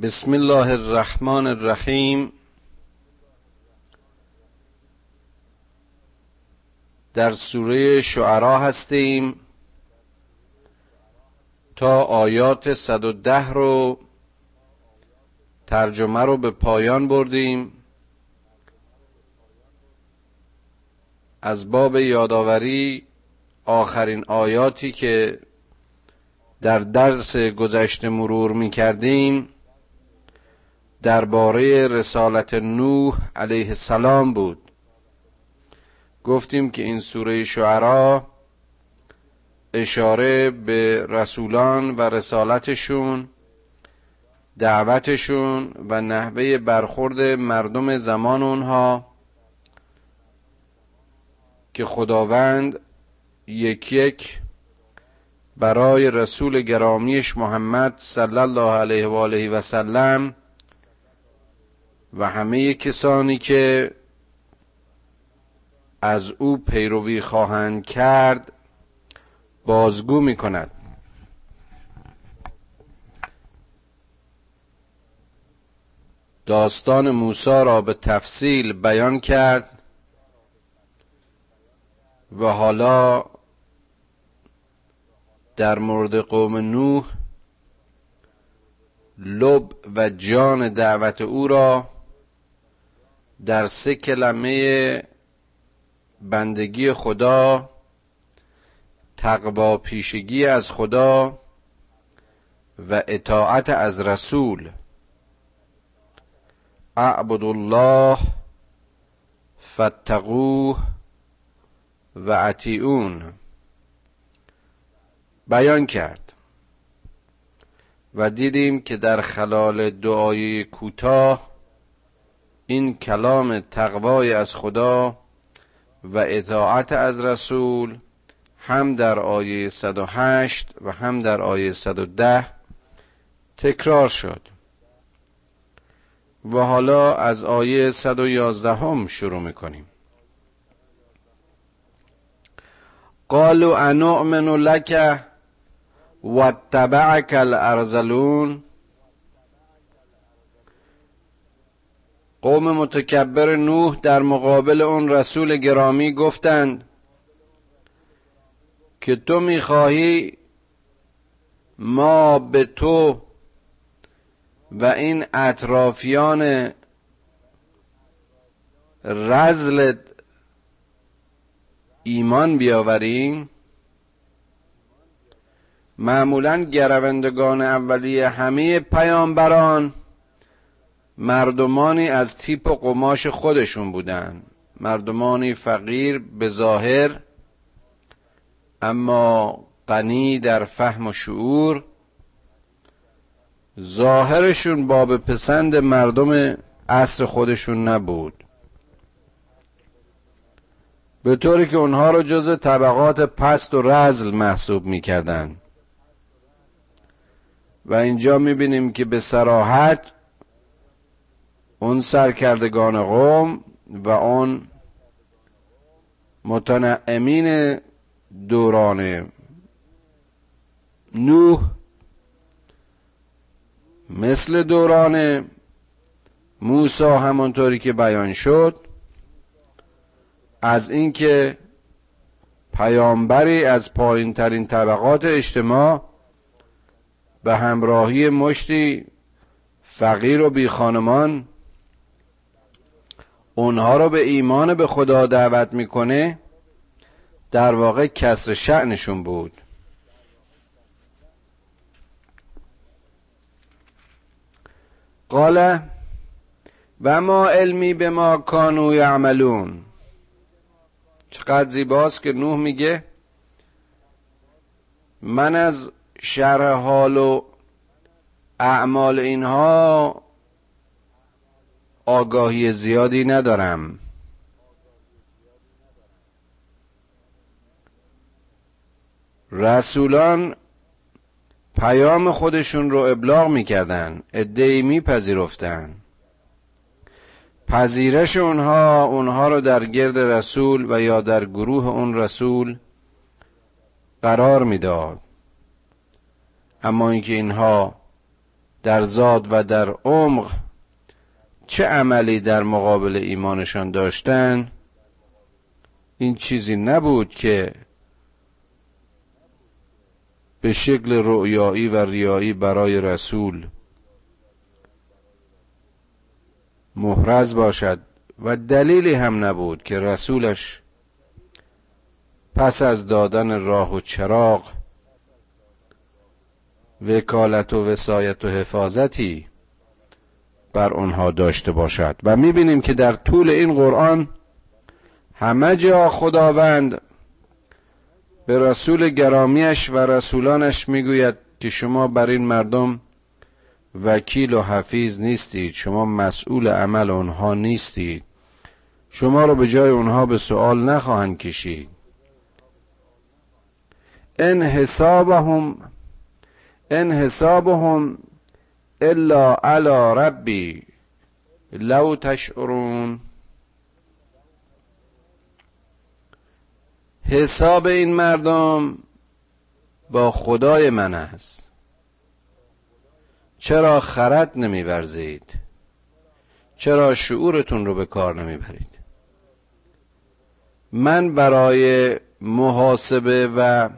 بسم الله الرحمن الرحیم. در سوره شعرا هستیم. تا آیات 110 رو ترجمه رو به پایان بردیم. از باب یادآوری آخرین آیاتی که در درس گذشته مرور می کردیم درباره رسالت نوح علیه السلام بود. گفتیم که این سوره شعرا اشاره به رسولان و رسالتشون دعوتشون و نحوه برخورد مردم زمان اونها که خداوند یک یک برای رسول گرامیش محمد صلی الله علیه و آله و سلم و همه کسانی که از او پیروی خواهند کرد بازگو می کند داستان موسی را به تفصیل بیان کرد و حالا در مورد قوم نوح لب و جان دعوت او را در سه کلمه بندگی خدا تقوا پیشگی از خدا و اطاعت از رسول. اعبد الله فاتقوه و اطیعون. بیان کرد. و دیدیم که در خلال دعای کوتاه این کلام تقوای از خدا و اطاعت از رسول هم در آیه 108 و هم در آیه 110 تکرار شد. و حالا از آیه 111 هم شروع می‌کنیم. قالوا انؤمن لك واتبعك الارذلون؟ قوم متکبر نوح در مقابل اون رسول گرامی گفتند که تو می‌خواهی ما به تو و این اطرافیان رزل ایمان بیاوریم. معمولا گروندگان اولیه همه پیامبران مردمانی از تیپ و قماش خودشون بودن. مردمانی فقیر به ظاهر اما غنی در فهم و شعور. ظاهرشون باب پسند مردم عصر خودشون نبود. به طوری که اونها رو جز طبقات پست و رزل محسوب می‌کردن. و اینجا می‌بینیم که به سراحت اون سرکردگان قوم و اون متنعمین دوران نوح مثل دوران موسی همانطوری که بیان شد از اینکه پیامبری از پایین ترین طبقات اجتماع به همراهی مشتی فقیر و بی خانمان اونها رو به ایمان به خدا دعوت می‌کنه در واقع کسر شعنشون بود. قال و ما علمی به ما کانو یعملون. چقدر زیباست که نوح میگه من از شرح حال و اعمال اینها آگاهی زیادی ندارم. رسولان پیام خودشون رو ابلاغ می‌کردن ادهی میپذیرفتن. پذیرش اونها اونها رو در گرد رسول و یا در گروه اون رسول قرار می‌داد. اما اینکه اینها در زاد و در عمق چه عملی در مقابل ایمانشان داشتن؟ این چیزی نبود که به شکل رؤیایی و ریایی برای رسول محرز باشد و دلیلی هم نبود که رسولش پس از دادن راه و چراغ وکالت و وسایت و حفاظتی بر آنها داشته باشد. و می‌بینیم که در طول این قرآن همه جا خداوند به رسول گرامیش و رسولانش می‌گوید که شما بر این مردم وکیل و حفیظ نیستید. شما مسئول عمل آنها نیستید. شما رو به جای اونها به سوال نخواهند کشید. ان حسابهم ان حسابهم الا علی ربی لو تشعرون. حساب این مردم با خدای من است. چرا خرد نمیورزید؟ چرا شعورتون رو به کار نمی‌برید؟ من برای محاسبه و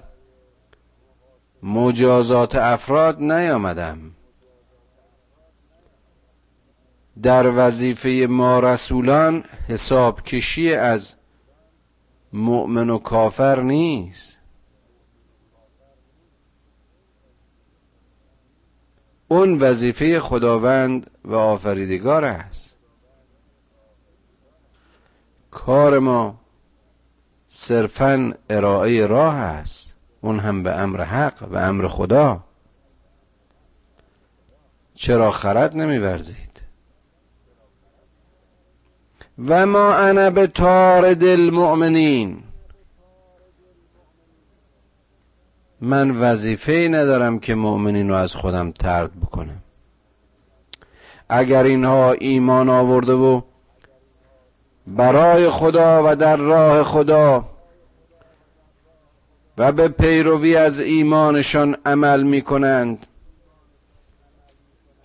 مجازات افراد نیامدم. در وظیفه ما رسولان حساب کشی از مؤمن و کافر نیست. اون وظیفه خداوند و آفریدگار است. کار ما صرفا ارائه راه است. اون هم به امر حق و امر خدا. چرا خرد نمیورزید؟ و ما انا به تارد المؤمنین من وظیفه ندارم که مؤمنین رو از خودم ترد بکنم اگر اینها ایمان آورده و برای خدا و در راه خدا و به پیروی از ایمانشان عمل می کنند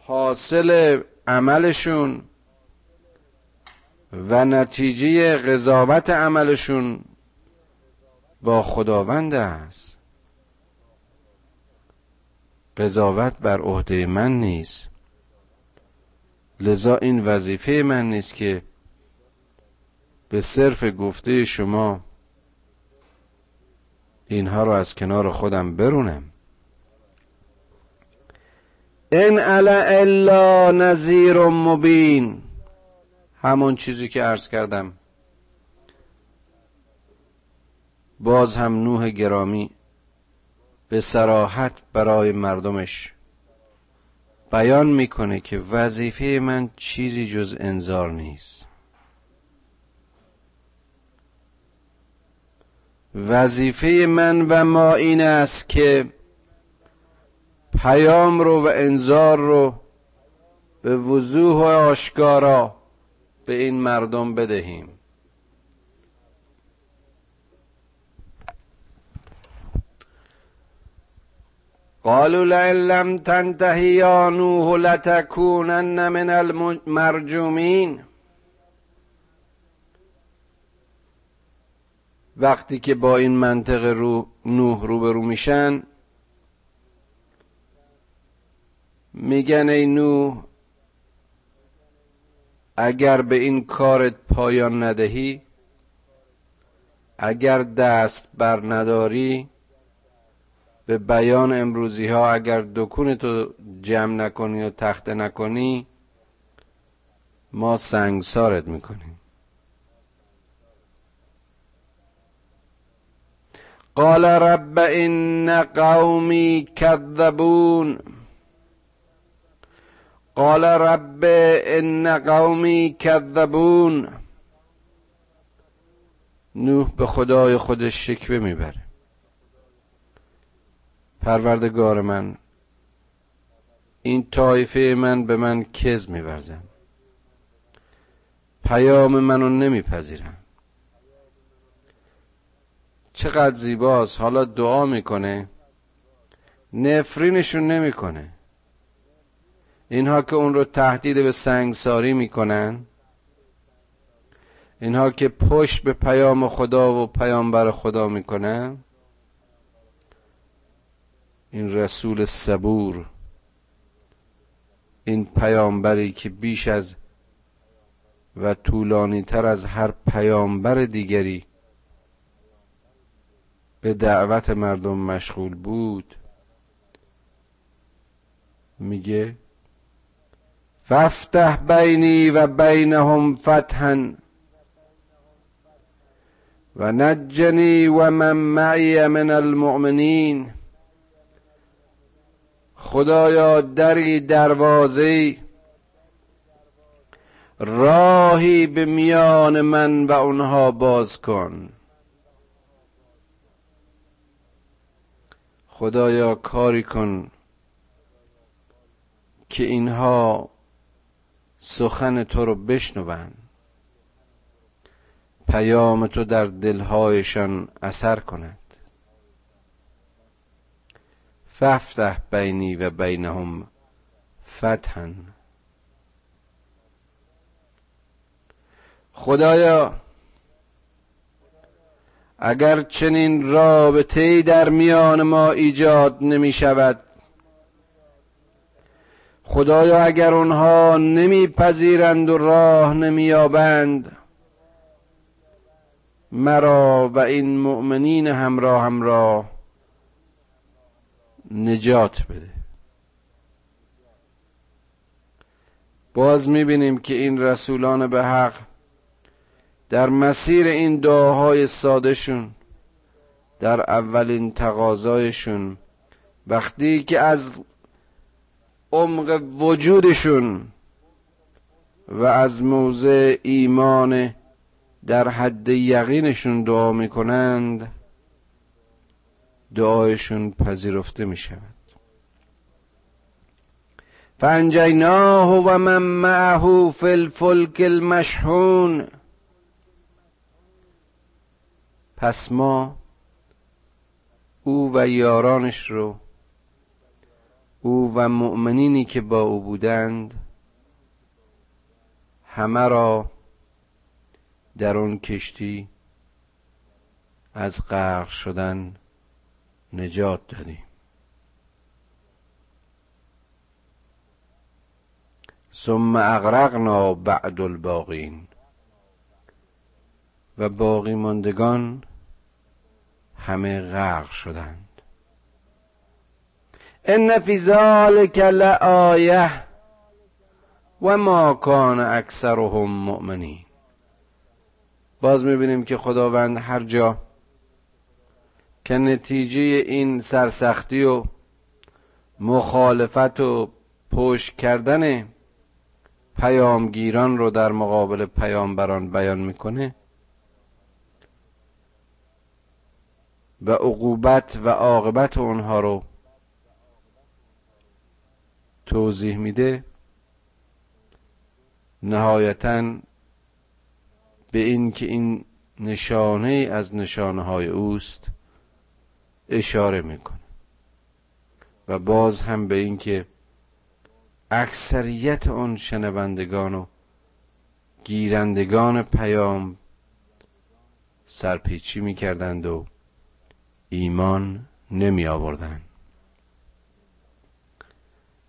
حاصل عملشون و نتیجه قضاوت عملشون با خداوند است. قضاوت بر عهده من نیست. لذا این وظیفه من نیست که به صرف گفته شما اینها رو از کنار خودم برونم. ان الا الا نذیر مبین. همون چیزی که عرض کردم. باز هم نوح گرامی به سراحت برای مردمش بیان می‌کنه که وظیفه من چیزی جز انذار نیست. وظیفه من و ما این است که پیام رو و انذار رو به وضوح و آشکارا به این مردم بدهیم. قالوا لئن لم تنتهی یا نوح لتکونن من المرجومین. وقتی که با این منطق رو نوح روبرو میشن میگن ای نوح اگر به این کارت پایان ندهی اگر دست بر نداری به بیان امروزی ها اگر دکون تو جمع نکنی و تخته نکنی ما سنگسارت می‌کنیم. قال رب ان قومی کذبون قال رب ان قومی کذبون نوح به خدای خودش شکوه می‌بره. پروردگار من این طایفه من به من کز میورزن. پیام منو نمیپذیرن. چقدر زیباست. حالا دعا می‌کنه. نفرینشون نمی‌کنه. اینها که اون رو تهدید به سنگساری می‌کنن اینها که پشت به پیام خدا و پیامبر خدا می‌کنن این رسول صبور این پیامبری که بیش از و طولانی تر از هر پیامبر دیگری به دعوت مردم مشغول بود میگه فافتح بینی و بینهم فتحا. و نجنی و من معی من المؤمنین. خدایا دری دروازه راهی به میان من و اونها باز کن. خدایا کاری کن که اینها سخن تو رو بشنوند. پیام تو در دلهایشان اثر کند. فافتح بینی و بینهم فتحا. خدایا اگر چنین رابطه در میان ما ایجاد نمی شود خدایا اگر اونها نمیپذیرند و راه نمییابند مرا و این مؤمنین همراه همراه نجات بده. باز می‌بینیم که این رسولان به حق در مسیر این دعاهای سادهشون در اولین تقاضایشون وقتی که از عمق وجودشون و از موضع ایمان در حد یقینشون دعا می‌کنند دعایشون پذیرفته می شود فانجیناه و من معه فی الفلک المشحون. پس ما او و یارانش رو او و مؤمنینی که با او بودند همه را در آن کشتی از غرق شدن نجات دادیم. ثم اغرقنا بعد الباقین. و باقی ماندگان همه غرق شدند. ان فی ذلک لآیه و ما کان اکثرهم مؤمنین باز می‌بینیم که خداوند هر جا که نتیجه این سرسختی و مخالفت و پشت کردن پیامگیران رو در مقابل پیامبران بیان می‌کنه و عقوبت و عاقبت اونها رو توضیح میده نهایتا به این که این نشانه از نشانه های اوست اشاره می‌کنه. و باز هم به اینکه اکثریت اون شنوندگان و گیرندگان پیام سرپیچی می‌کردند و ایمان نمی آوردن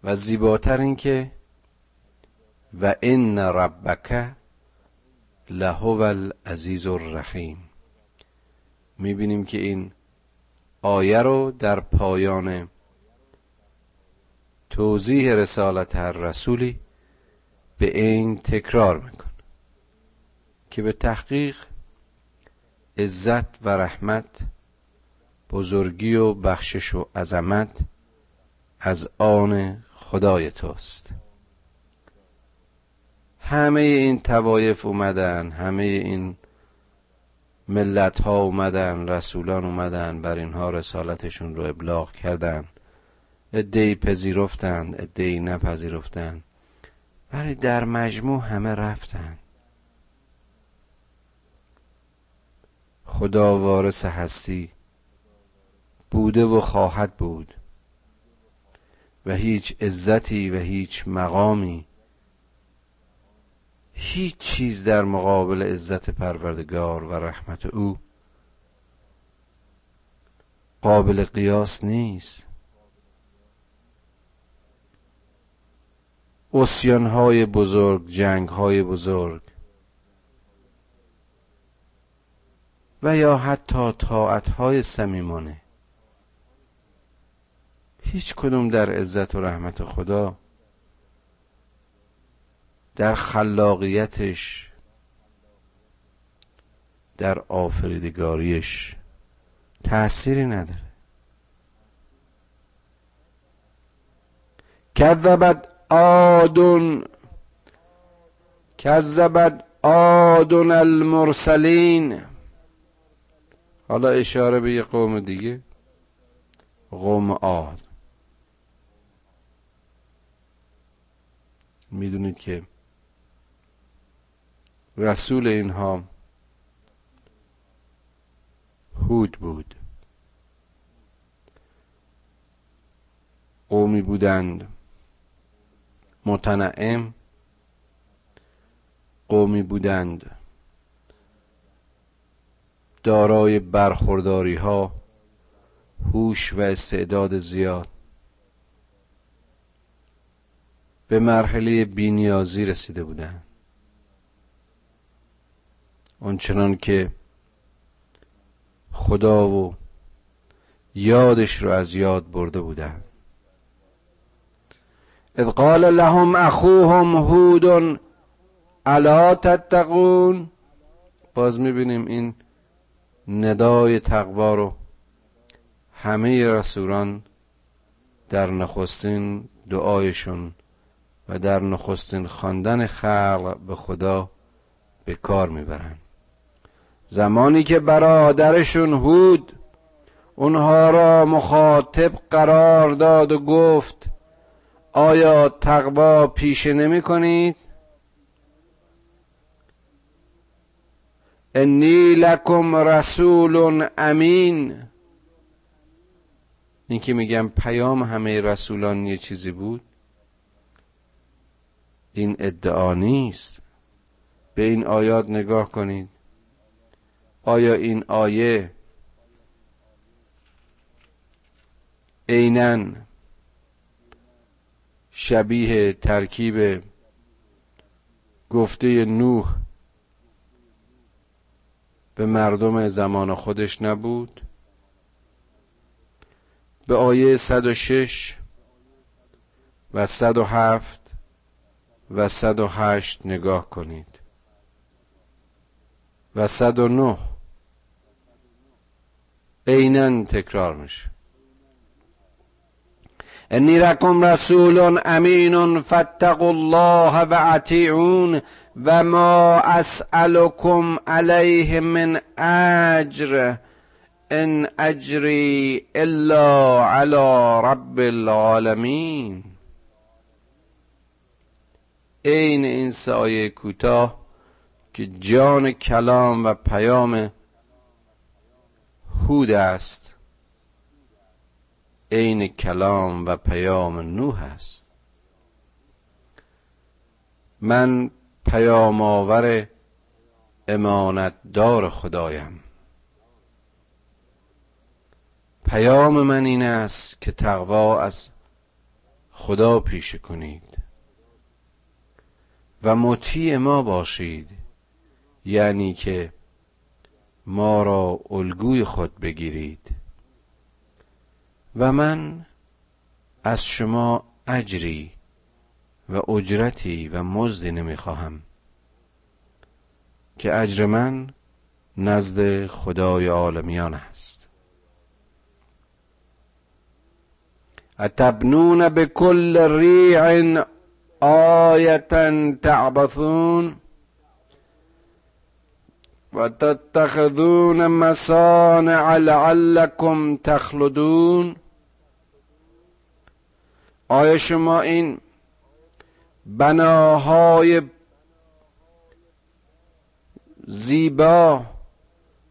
و زیباتر اینکه و ان ربک لهو العزیز الرحیم. می‌بینیم که این آیه رو در پایان توضیح رسالت هر رسولی به این تکرار میکن که به تحقیق عزت و رحمت بزرگی و بخشش و عظمت از آن خدای توست. همه این توایف اومدن همه این ملت ها اومدن رسولان اومدن بر اینها رسالتشون رو ابلاغ کردن. ادهی پذیرفتند ادهی نپذیرفتند ولی در مجموع همه رفتن. خدا وارث هستی. بوده و خواهد بود. و هیچ عزتی و هیچ مقامی. هیچ چیز در مقابل عزت پروردگار و رحمت او قابل قیاس نیست. های بزرگ جنگ های بزرگ و یا حتی طاعت های سمیمانه هیچ کدوم در عزت و رحمت خدا در خلاقیتش در آفریدگاریش تأثیری نداره. کذبت آدون کذبت آدون المرسلین. حالا اشاره به یه قوم دیگه قوم آد می‌دونید که رسول اینها هود بود. قومی بودند. متنعم قومی بودند. دارای برخورداری ها هوش و استعداد زیاد. به مرحله بینیازی رسیده بودند آنچنان که خدا و یادش رو از یاد برده بودند اذ قال لهم اخوهم هود الا تتقون؟ باز می‌بینیم این ندای تقوا رو همه رسولان در نخستین دعایشون و در نخستین خواندن خلق به خدا به کار می‌برن زمانی که برادرشون هود اونها را مخاطب قرار داد و گفت آیا تقوا پیشه نمی کنید انی لکم رسول امین. این که میگم پیام همه رسولان یه چیزی بود؟ این ادعا نیست. به این آیات نگاه کنید. آیا این آیه عینا شبیه ترکیب گفته نوح به مردم زمان خودش نبود؟ به آیه 106 و 107 و 108 نگاه کنید. و 109 عینا تکرار میشه. انی رکم رسول امین فاتقوا الله و اطیعون و ما اسألكم علیه من اجر ان اجری الا علی رب العالمین. این این سایه کوتاه که جان کلام و پیام هود است. عین کلام و پیام نوح است. من پیام آور امانت دار خدایم. پیام من این است که تقوا از خدا پیشه کنید. و مطیع ما باشید. یعنی که ما را الگوی خود بگیرید. و من از شما اجری و اجرتی و مزدی نمی‌خواهم که اجر من نزد خدای عالمیان است. اتبنون به کل ریع آیتا تعبثون و تتخذون مصانع لعلكم تخلدون. آیا شما این بناهای زیبا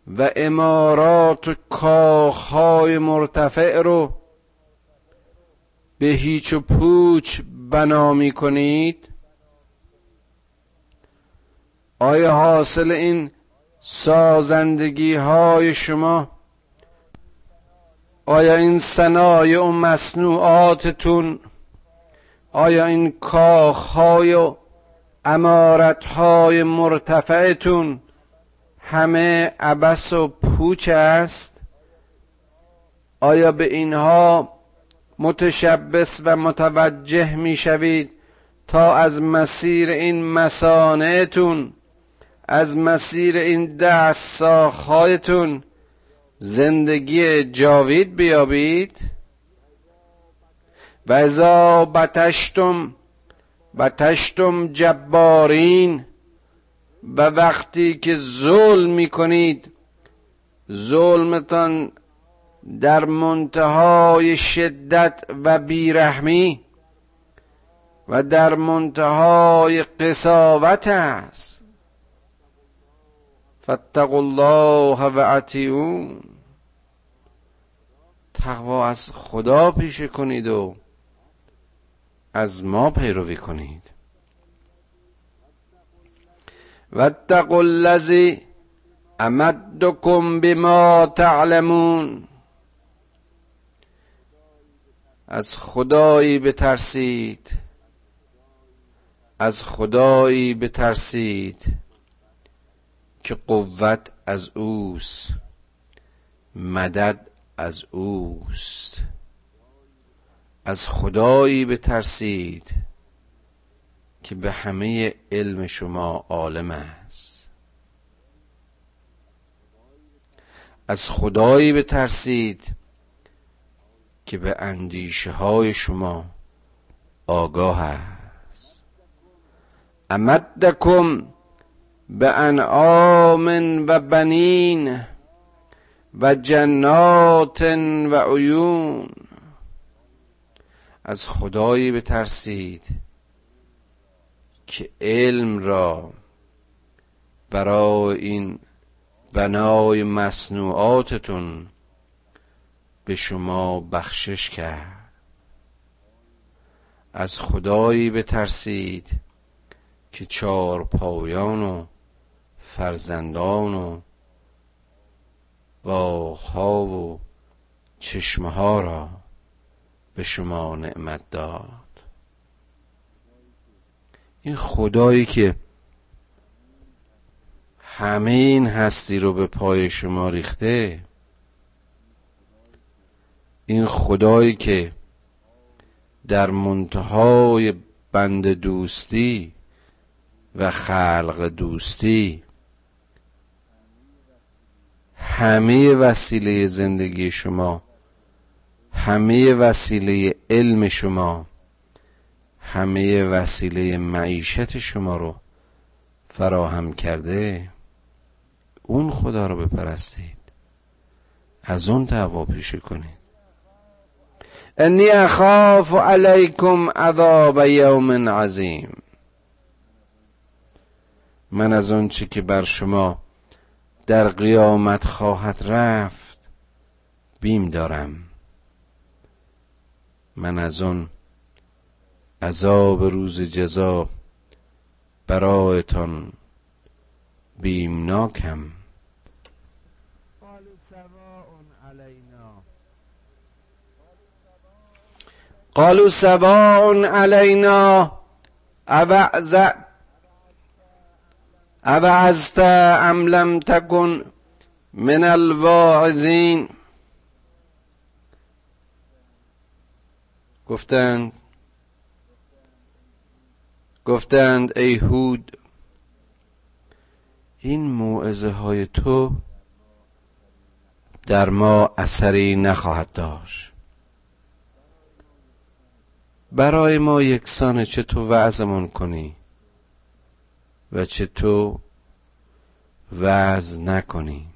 و امارات و کاخهای مرتفع رو به هیچ و پوچ بنا می کنید آیا حاصل این سازندگی های شما؟ آیا این صنایع و مصنوعاتتون؟ آیا این کاخهای و امارتهای مرتفعتون همه عبس و پوچ است؟ آیا به اینها متشبس و متوجه می‌شوید تا از مسیر این مسانعتون از مسیر این دست ساخهایتون زندگی جاوید بیابید. و ازا بتشتم بتشتم جبارین و وقتی که ظلم می‌کنید ظلمتان در منتهای شدت و بیرحمی و در منتهای قصاوت است. فاتقوا الله و اطیعون. تقوا از خدا پیشه کنید و از ما پیروی کنید. واتقوا الذی امدکم بما تعلمون. از خدایی بترسید. از خدایی بترسید که قوت از اوست. مدد از اوست. از خدایی بترسید که به همه علم شما عالم است. از خدایی بترسید که به اندیشه های شما آگاه است. امدکم به انعام و بنین و جنات و عیون. از خدایی بترسید که علم را برای این بنای مصنوعاتتون به شما بخشش کرد. از خدایی بترسید که چهار پایان و فرزندان و باغها و چشمه ها را به شما نعمت داد. این خدایی که همه این هستی رو به پای شما ریخته این خدایی که در منتهای بند دوستی و خلق دوستی همه وسیله زندگی شما همه وسیله علم شما همه وسیله معیشت شما رو فراهم کرده اون خدا رو بپرستید. از اون تقوا پیشه کنید. انی اخاف علیکم عذاب یوم عظیم من از اون چی که بر شما در قیامت خواهد رفت بیم دارم. من از اون عذاب روز جزا برایتان بیمناکم. قالوا سواء علینا اوعزت ام لم تکن من الواعظین گفتند گفتند ای هود این موعظه های تو در ما اثری نخواهد داشت. برای ما یکسان چه تو وعظمون کنی و چه تو وعظ نکنی.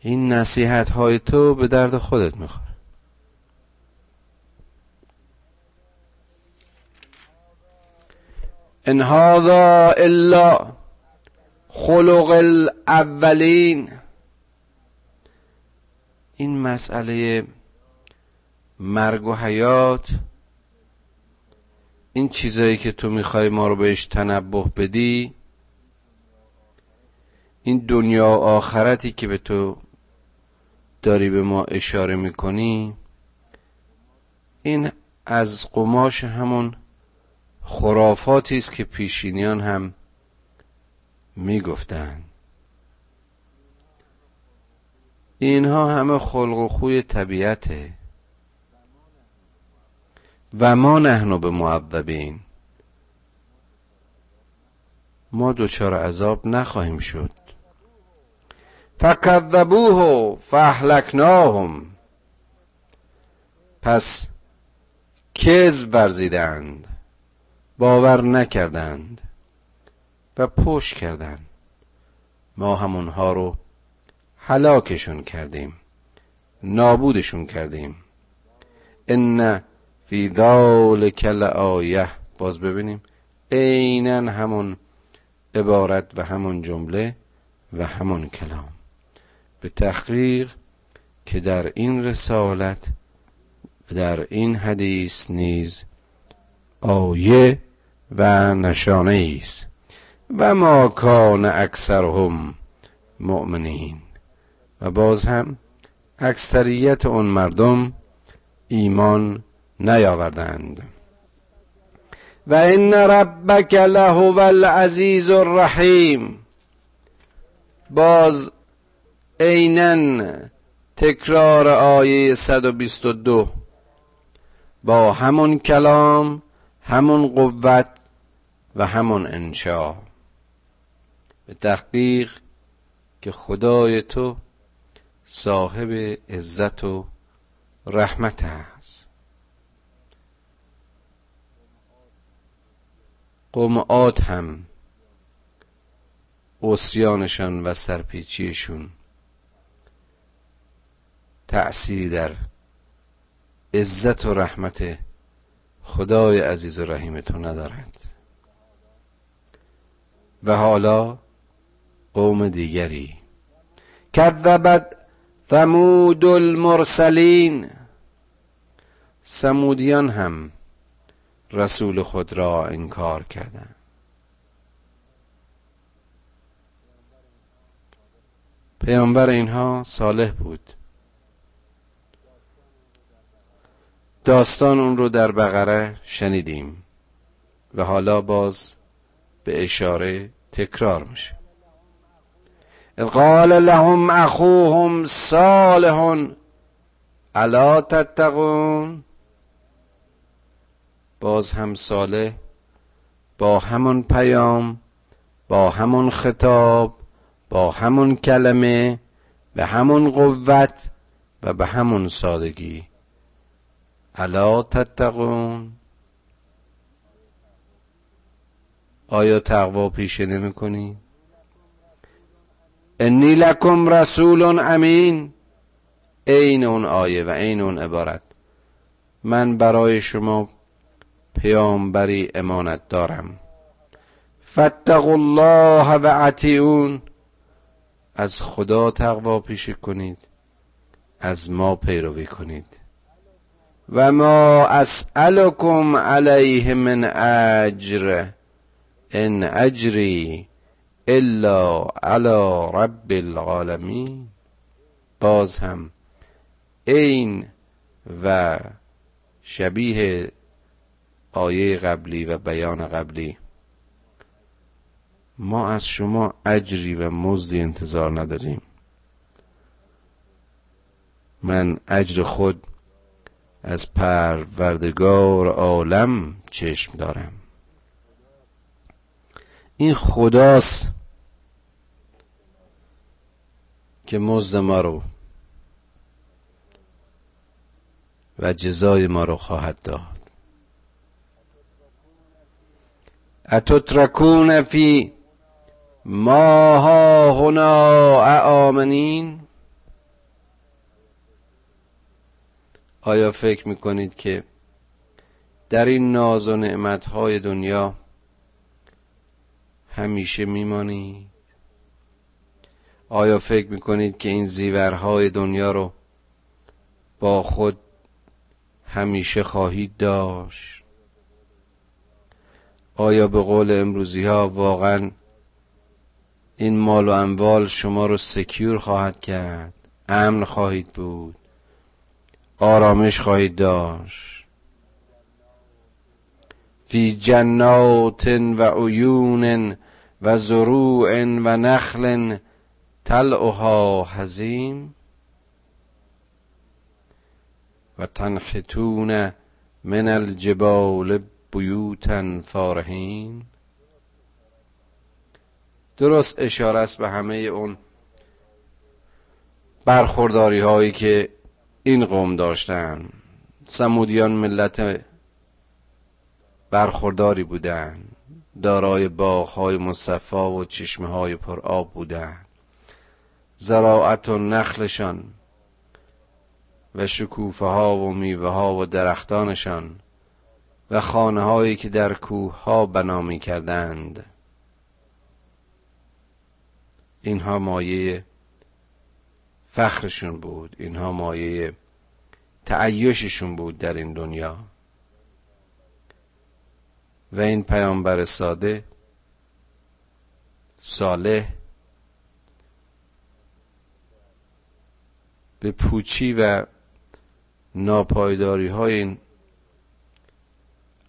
این نصیحت های تو به درد خودت می‌خوره. ان هذا الا خلق الاولین. این مسئله مرگ و حیات این چیزایی که تو می‌خوای ما رو بهش تنبه بدی این دنیا و آخرتی که به تو داری به ما اشاره می‌کنی این از قماش همون خرافاتی است که پیشینیان هم می‌گفتند اینها همه خلق و خوی طبیعته. و ما نحنو به معذبین ما دوچار عذاب نخواهیم شد. فکذبوه فاهلکناهم. پس کذب ورزیدند باور نکردند و پشت کردند. ما همونها رو هلاکشون کردیم نابودشون کردیم. ان فی ذالک لآیه. باز ببینیم. عینا همون عبارت و همون جمله و همون کلام. به تحقیق که در این رسالت و در این حدیث نیز آیه و نشانه است و ما کان اکثرهم مؤمنین. و باز هم اکثریت اون مردم ایمان نیاوردند. و ان ربک لهو العزیز الرحیم. باز عینا تکرار آیه 122 با همون کلام همون قوت و همون انشا به تحقیق که خدای تو صاحب عزت و رحمت است. قوم عاد هم اسیانشان و سرپیچیشون. تأثیری در عزت و رحمت خدای عزیز و رحیم تو ندارد. و حالا قوم دیگری. کذبت ثمود المرسلین. سمودیان هم رسول خود را انکار کردند. پیامبر اینها صالح بود. داستان اون رو در بقره شنیدیم و حالا باز به اشاره تکرار میشه. قال لهم اخوهم صالح الا تتقون؟ باز هم صالح با همون پیام با همون خطاب با همون کلمه به همون قوت و به همون سادگی. الا تتقون. آیا تقوا پیشه نمی کنی؟ انی لکم رسول امین. عین اون آیه و عین اون عبارت. من برای شما پیامبری امانت دارم. فتقوا الله و اطیعون. از خدا تقوا پیشه کنید. از ما پیروی کنید. و ما اسألكم علیه من اجر. ان اجری الا علی رب العالمین. باز هم این و شبیه آیه قبلی و بیان قبلی. ما از شما اجری و مزدی انتظار نداریم. من اجر خود از پروردگار عالم چشم دارم. این خداست که مزد ما رو و جزای ما رو خواهد داد. اتترکون فی ما ها هنا آمنین آیا فکر می‌کنید که در این ناز و نعمتهای دنیا همیشه میمانید؟ آیا فکر می‌کنید که این زیورهای دنیا رو با خود همیشه خواهید داشت؟ آیا به قول امروزی ها واقعا این مال و اموال شما رو سکیور خواهد کرد؟ امن خواهید بود؟ آرامش خواهید داشت؟ فی جنات و عیون و زروع و نخل تلعها حزیم و تنحتون من الجبال بیوتا فارهین. درست اشاره است به همه اون برخورداری هایی که این قوم داشتن. سمودیان ملت برخورداری بودن. دارای باغهای مصفا و چشمه های پر آب بودن. زراعت و نخلشان و شکوفه ها و میوه ها و درختانشان و خانه هایی که در کوه ها بنا می کردند اینها مایه فخرشون بود. اینها مایه تعیششون بود در این دنیا. و این پیامبر ساده صالح به پوچی و ناپایداری های این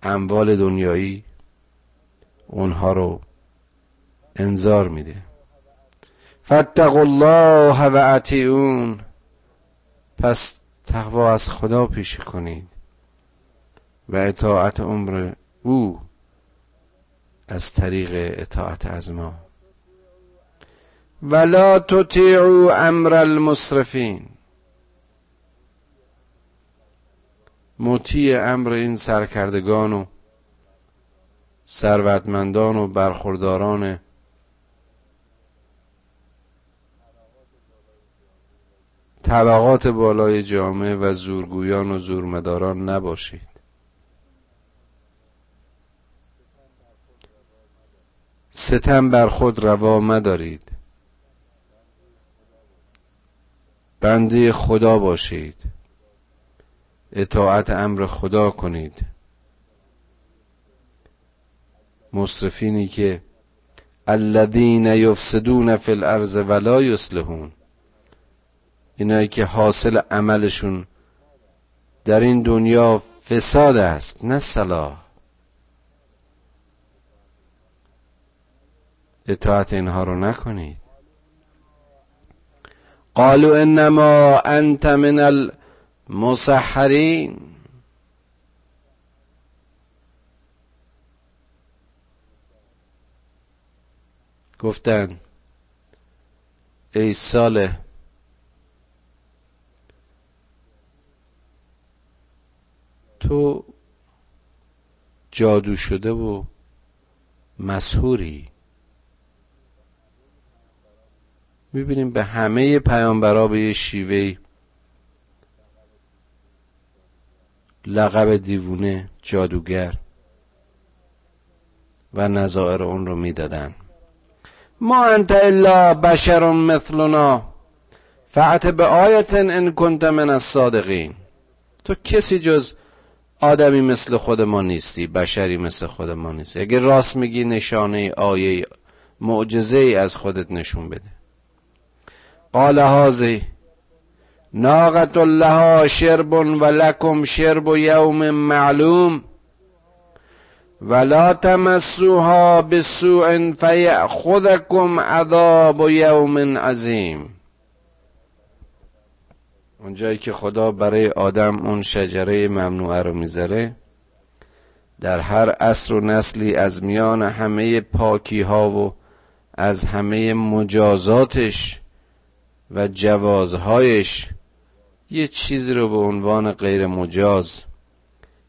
اموال دنیایی اونها رو انذار میده. فتق الله و اطیعون. پس تقوا از خدا پیشه کنید و اطاعت عمر او از طریق اطاعت از ما. ولا تطیعوا امر المصرفین مطیع امر این سرکردگان و ثروتمندان و برخورداران طبقات بالای جامعه و زورگویان و زورمداران نباشید. ستم بر خود روا مدارید. بنده خدا باشید. اطاعت امر خدا کنید. مصرفینی که الذین یفسدون فی الارض ولا یصلحون. اینایی که حاصل عملشون در این دنیا فساد است نه صلاح. اطاعت اینها رو نکنید. قالوا انما انت من المسحرین گفتن ای ساله تو جادو شده و مسهوری می‌بینیم به همه پیامبرا به یه شیوه لقب دیوونه جادوگر و نظائر اون رو می‌دادن. ما انت الا بشر مثلنا فعت به آیت ان کنت من الصادقین. تو کسی جز آدمی مثل خود ما نیستی بشری مثل خود ما نیستی. اگه راست میگی نشانه آیه معجزه ای از خودت نشون بده. قال هازی ناقت لها شرب و لکم شرب یوم معلوم ولا تمسوها بسوء فیأخذکم عذاب یوم عظیم اونجایی که خدا برای آدم اون شجره ممنوعه رو می‌ذاره در هر عصر و نسلی از میان همه پاکی ها و از همه مجازاتش و جوازهایش یه چیزی رو به عنوان غیر مجاز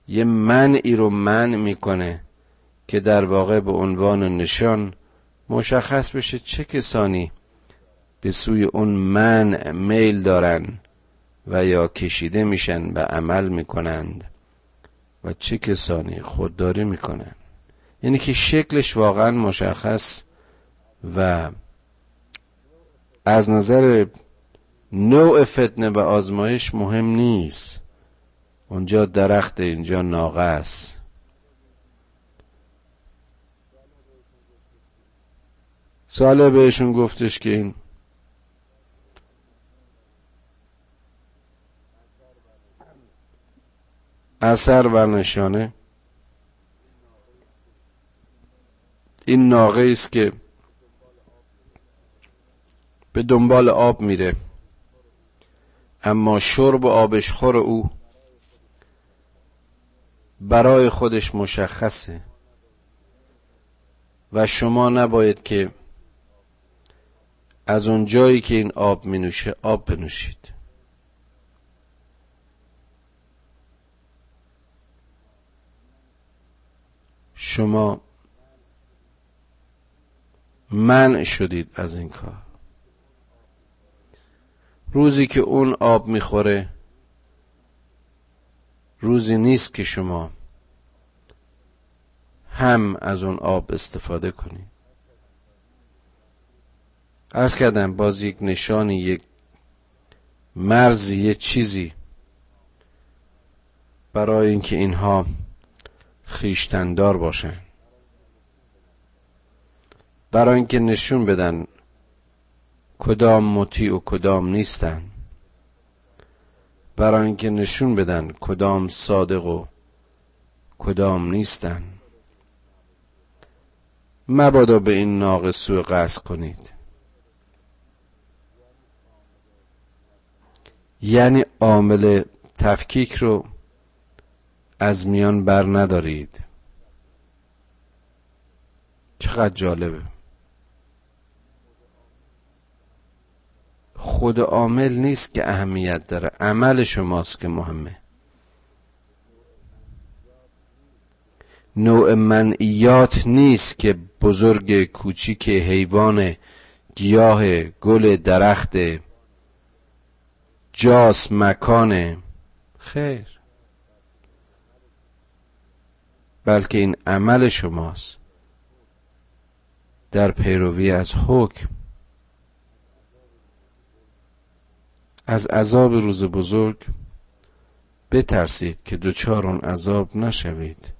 یه منعی رو منع می‌کنه که در واقع به عنوان نشان مشخص بشه چه کسانی به سوی اون منع میل دارن و یا کشیده میشن و عمل می‌کنند و چه کسانی خودداری می‌کنن. یعنی که شکلش واقعا مشخص و از نظر نوع فتنه و آزمایش مهم نیست. اونجا درخت اینجا است ساله بهشون گفتش که این اثر و نشانه این ناقه است که به دنبال آب میره. اما شرب آبشخور او. برای خودش مشخصه. و شما نباید که از اون جایی که این آب می نوشه آب بنوشید. شما منع شدید از این کار. روزی که اون آب می‌خوره روزی نیست که شما هم از اون آب استفاده کنید ارز کردم باز یک نشانی یک مرزی یک چیزی برای اینکه اینها خیشتندار باشن. برای اینکه نشون بدن کدام مطیع و کدام نیستن. برای اینکه نشون بدن کدام صادق و کدام نیستن. مبادا به این ناقص سوء قصد کنید. یعنی عامل تفکیک رو از میان بر ندارید. چقدر جالبه. خود عامل نیست که اهمیت داره. عمل شماست که مهمه. نوع منعیات نیست که بزرگ کوچیک حیوان گیاه گل درخت جاس مکانه خیر. بلکه این عمل شماست. در پیروی از حکم. از عذاب روز بزرگ بترسید که دوچار اون عذاب نشوید.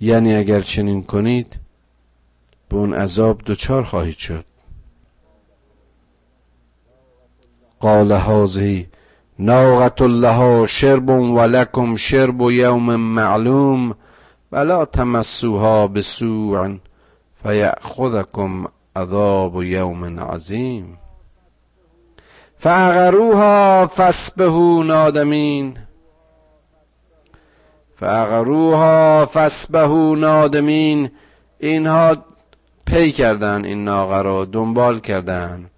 یعنی اگر چنین کنید به اون عذاب دوچار خواهید شد. قال هذه ناقة لها شرب ولكم شرب يوم معلوم ولا تمسوها بسوع فيأخذكم عذاب يوم عظيم فعقروها فاسبهوا نادمين فعقروها فاسبهوا نادمین. اینها پی کردن این ناقه را دنبال کردن.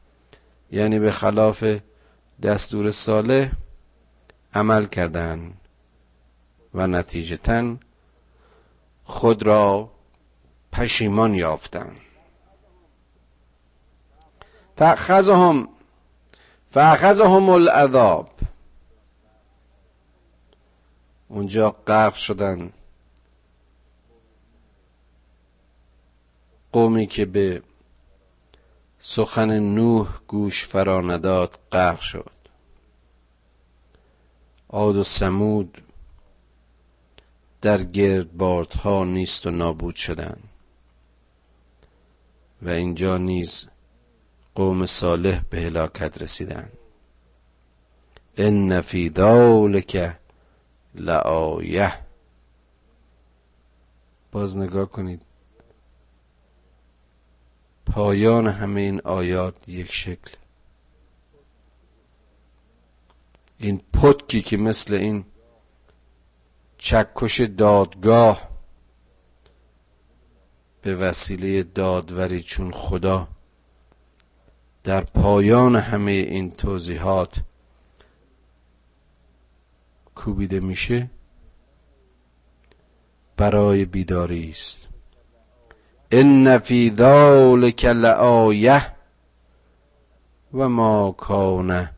یعنی به خلاف دستور صالح عمل کردن. و نتیجتا خود را پشیمان یافتن. فاخذهم فاخذهم العذاب. اونجا غرق شدن. قومی که به سخن نوح گوش فرا نداد غرق شد. عاد و سمود در گردبادها نیست و نابود شدند و اینجا نیز قوم صالح به هلاکت رسیدند. ان فی ذلک لآیه. باز نگاه کنید. پایان همه این آیات یک شکل. این پتکی که مثل این چکش دادگاه به وسیله دادوری چون خدا در پایان همه این توضیحات کوبیده میشه برای بیداری است. ان فی ذلک لآیه و ما کان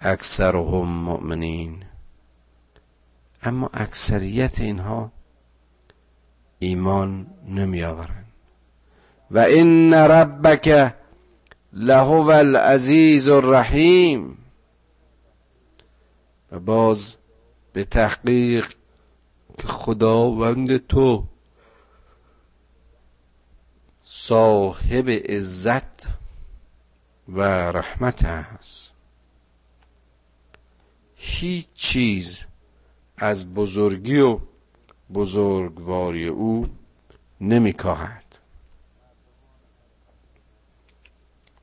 اکثرهم مؤمنین. اما اکثریت اینها ایمان نمی آورند و ان ربک لهو العزیز الرحیم. و باز به تحقیق که خداوند تو صاحب عزت و رحمت است. هیچ چیز از بزرگی و بزرگواری او نمیکاهد.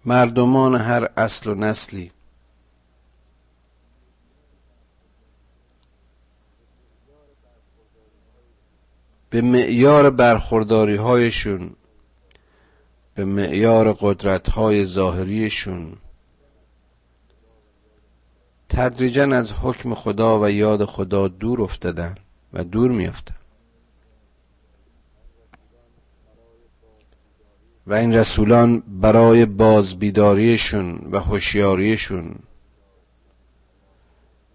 مردمان هر اصل و نسلی. به معیار برخورداری هایشون به معیار قدرت های ظاهریشون. تدریجا از حکم خدا و یاد خدا دور افتادن و دور میافتن. و این رسولان برای بازبیداریشون و هوشیاریشون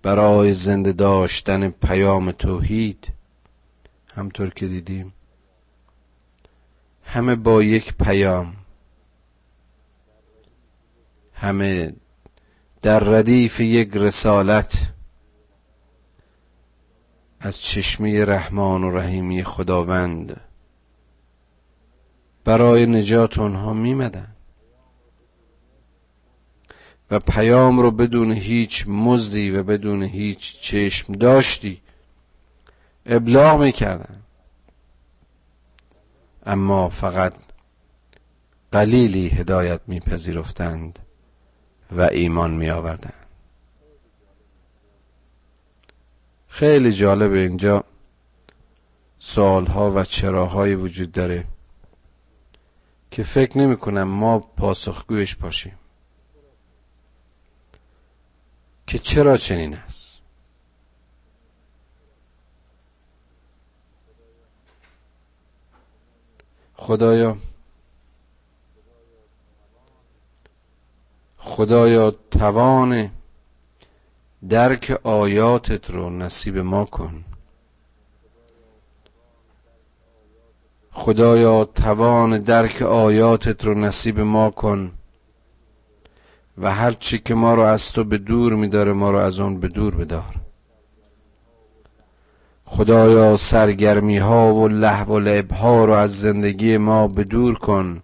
برای زنده داشتن پیام توحید همطور که دیدیم همه با یک پیام همه در ردیف یک رسالت از چشمه رحمان و رحیمی خداوند برای نجات آنها میمدن. و پیام رو بدون هیچ مزدی و بدون هیچ چشم داشتی. ابلاغ می‌کردن. اما فقط قلیلی هدایت میپذیرفتند و ایمان می آوردند خیلی جالب اینجا سوالها و چراهایی وجود داره. که فکر نمی کنم ما پاسخگویش باشیم. که چرا چنین است؟ خدایا خدایا توان درک آیاتت رو نصیب ما کن. خدایا توان درک آیاتت رو نصیب ما کن و هر چی که ما رو از تو به دور میداره ما رو از اون به دور بدار. خدایا سرگرمی ها و لحو و لعب ها رو از زندگی ما به دور کن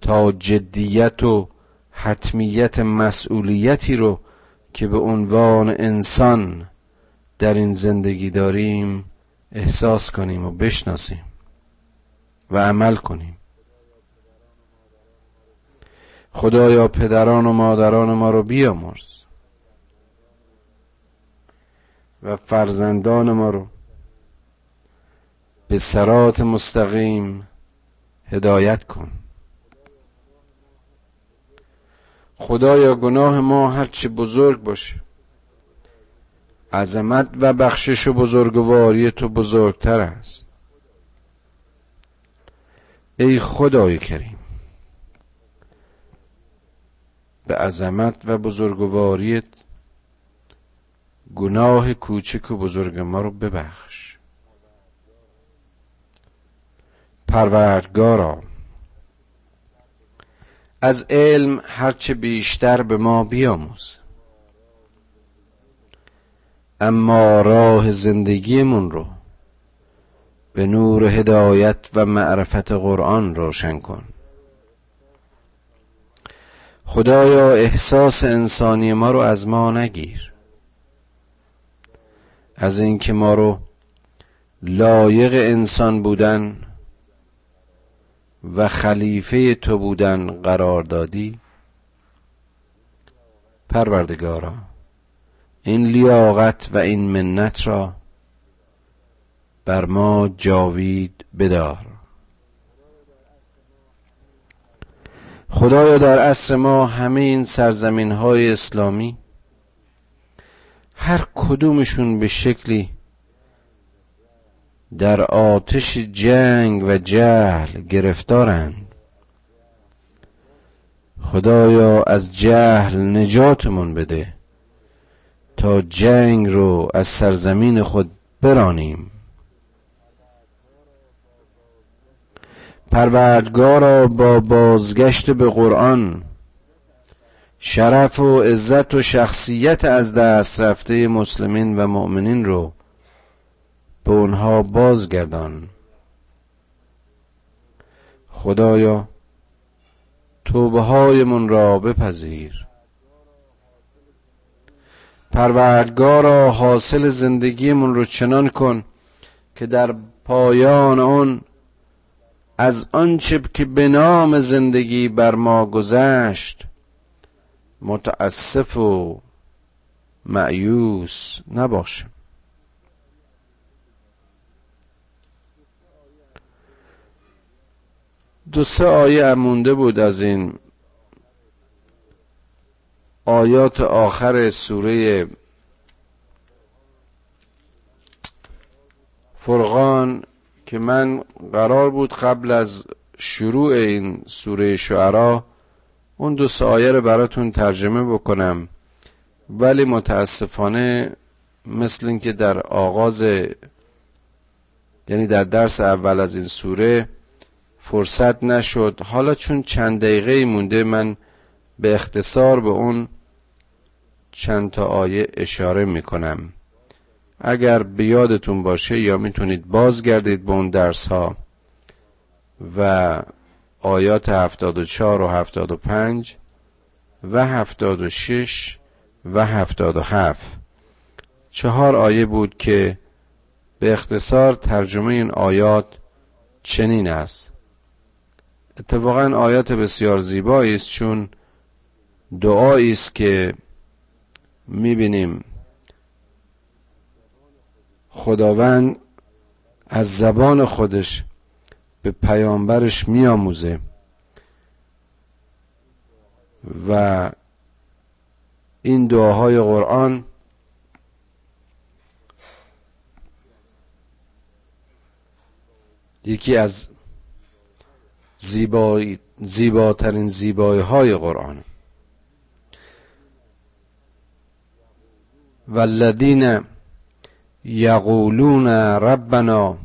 تا جدیت و حتمیت مسئولیتی رو که به عنوان انسان در این زندگی داریم احساس کنیم و بشناسیم. و عمل کنیم. خدایا پدران و مادران ما رو بیامرز و فرزندان ما رو به سرات مستقیم هدایت کن. خدایا گناه ما هرچه بزرگ باشه عظمت و بخشش و بزرگواری تو بزرگتر است. ای خدای کریم. به عظمت و بزرگواریت گناه کوچک و بزرگ ما رو ببخش. پروردگارا از علم هرچه بیشتر به ما بیاموز. اما راه زندگیمون رو به نور هدایت و معرفت قرآن روشن کن. خدایا احساس انسانی ما رو از ما نگیر. از اینکه ما رو لایق انسان بودن و خلیفه تو بودن قرار دادی. پروردگارا این لیاقت و این منت را بر ما جاوید بدار. خدایا در عصر ما همه این سرزمین های اسلامی هر کدومشون به شکلی در آتش جنگ و جهل گرفتارند. خدایا از جهل نجاتمون بده تا جنگ رو از سرزمین خود برانیم. پروردگارا با بازگشت به قرآن. شرف و عزت و شخصیت از دست رفته مسلمین و مؤمنین رو به اونها بازگردان. خدایا توبه هایمون را بپذیر. پروردگارا حاصل زندگیمون رو چنان کن که در پایان آن از آنچه که به نام زندگی بر ما گذشت متاسف و معیوس نباشیم دو سه آیه امونده بود از این آیات آخر سوره فرقان. که من قرار بود قبل از شروع این سوره شعرا اون دو آیه رو براتون ترجمه بکنم. ولی متاسفانه مثل اینکه در آغاز یعنی در درس اول از این سوره فرصت نشد حالا چون چند دقیقه مونده من به اختصار به اون چند تا آیه اشاره می‌کنم. اگر بیادتون باشه یا می‌تونید بازگردید به اون درس ها و آیات 74 و 75 و 76 و 77 چهار آیه بود که به اختصار ترجمه این آیات چنین است. اتفاقا آیات بسیار زیبایی است چون دعایی است که می‌بینیم خداوند از زبان خودش به پیامبرش میآموزه و این دعاهای قرآن یکی از زیبایی زیباترین زیبایی های قرآن. والذین یقولون ربنا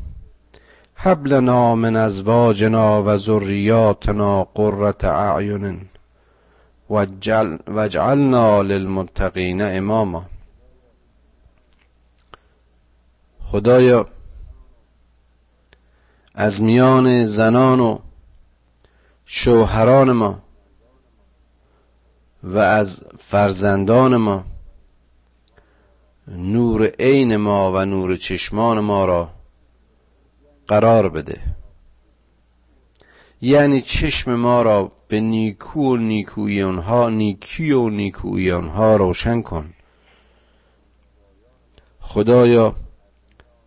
هب لنا من ازواجنا و ذریاتنا قرة اعین واجعلنا للمتقین اماما. خدایا از میان زنان و شوهران ما و از فرزندان ما نور عین ما و نور چشمان ما را قرار بده. یعنی چشم ما را به نیکو و نیکوی آنها نیکی و نیکوی آنها روشن کن. خدایا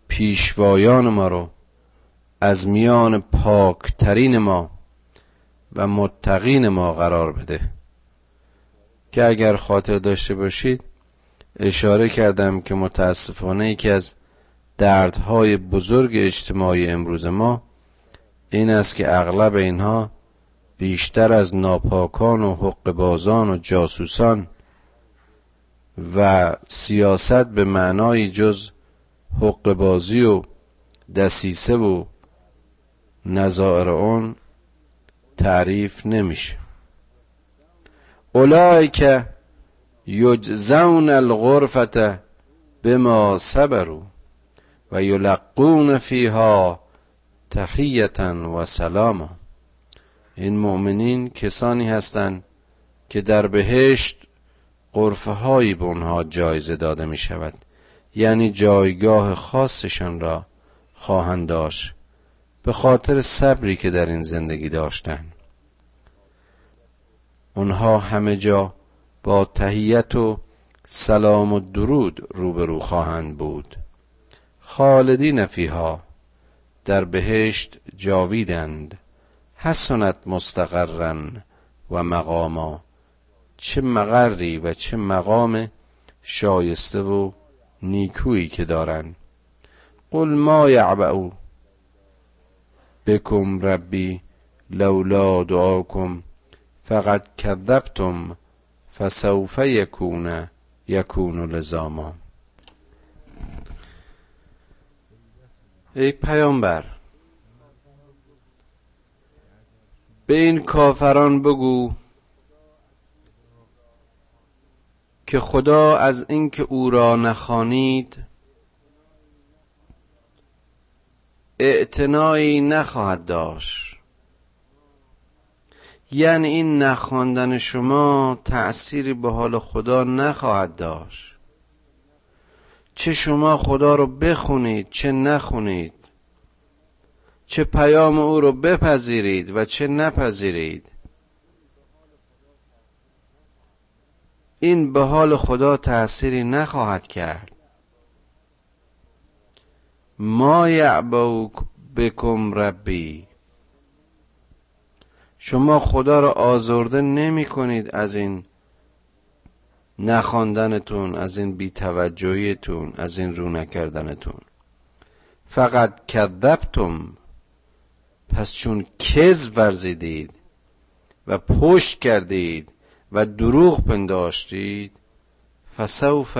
پیشوایان ما رو از میان پاکترین ما و متقین ما قرار بده. که اگر خاطر داشته باشید اشاره کردم که متاسفانه یکی از دردهای بزرگ اجتماعی امروز ما این است که اغلب اینها بیشتر از ناپاکان و حق بازان و جاسوسان و سیاست به معنای جز حق بازی و دسیسه و نظائر اون تعریف نمیشه. اولای که یجزون الغرفت بما صبروا و یلقون فیها تحیتا و سلاما. این مؤمنین کسانی هستند که در بهشت قرفه هایی به اونها جایزه داده می شود یعنی جایگاه خاصشان را خواهند داشت به خاطر صبری که در این زندگی داشتن. اونها همه جا با تهیت و سلام و درود روبرو خواهند بود. خالدین فیها در بهشت جاویدند. حسنت مستقرن و مقاما. چه مقری و چه مقام شایسته و نیکویی که دارن. قل ما یعبعو بکم ربی لولا دعاکم فقد کذبتم فسوف یکون یکون لزاما. ای پیامبر به این کافران بگو که خدا از اینکه او را نخوانید اعتنایی نخواهد داشت. یعنی این نخواندن شما تأثیری به حال خدا نخواهد داشت. چه شما خدا رو بخونید چه نخونید چه پیام او رو بپذیرید و چه نپذیرید. این به حال خدا تأثیری نخواهد کرد. ما یعبو بکم ربی. شما خدا را آزرده نمی کنید از این نخواندنتون از این بیتوجهیتون از این رو نکردنتون. فقط کذبتم پس چون کز ورزیدید و پشت کردید و دروغ پنداشتید فسوف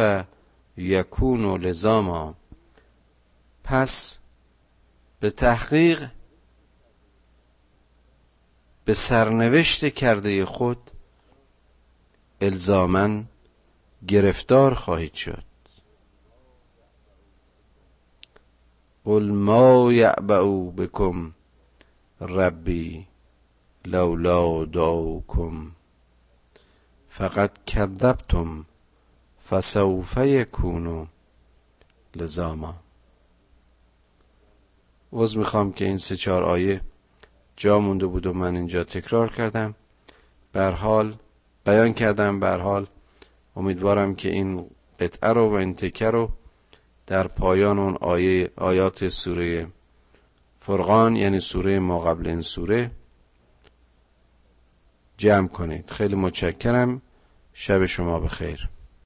یکون و لزاما. پس به تحقیق به سرنوشت کرده خود الزامن گرفتار خواهید شد. قل ما یعبعو بکم ربی لولا دعوکم فقط کذبتم فسوف یکونو لزاما. وز می‌خوام که این سه چهار آیه جا مونده بود و من اینجا تکرار کردم. بر حال بیان کردم بر حال. امیدوارم که این قطعه رو و این تکه رو در پایان اون آیه آیات سوره فرقان یعنی سوره ما قبل این سوره جمع کنید. خیلی متشکرم. شب شما بخیر.